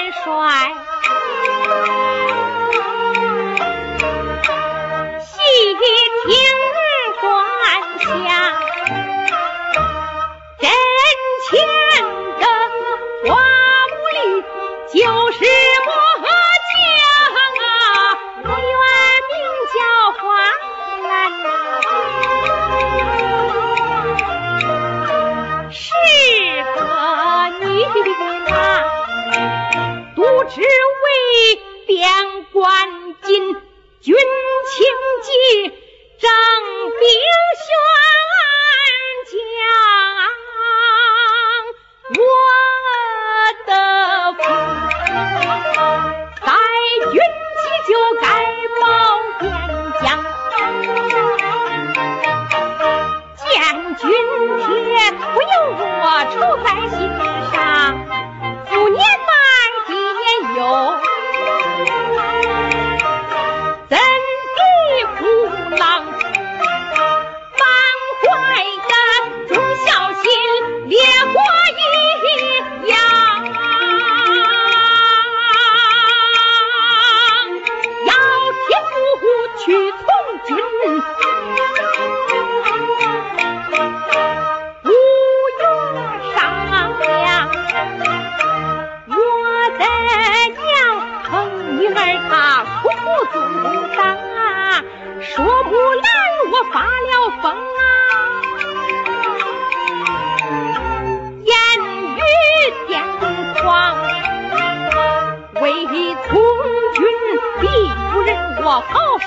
元帅。秋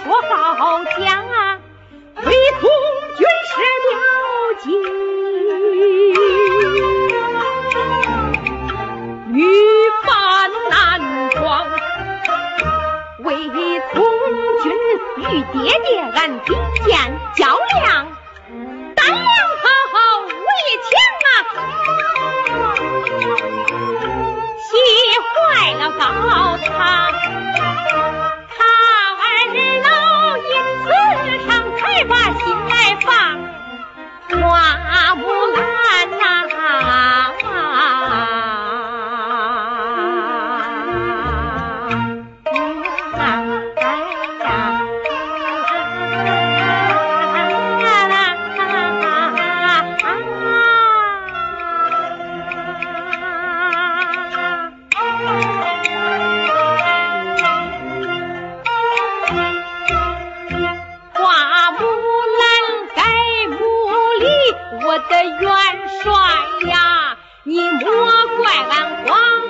我好将为恐军师妙计女扮男装为从军与爹爹俺比肩较量帅呀，你莫怪俺慌。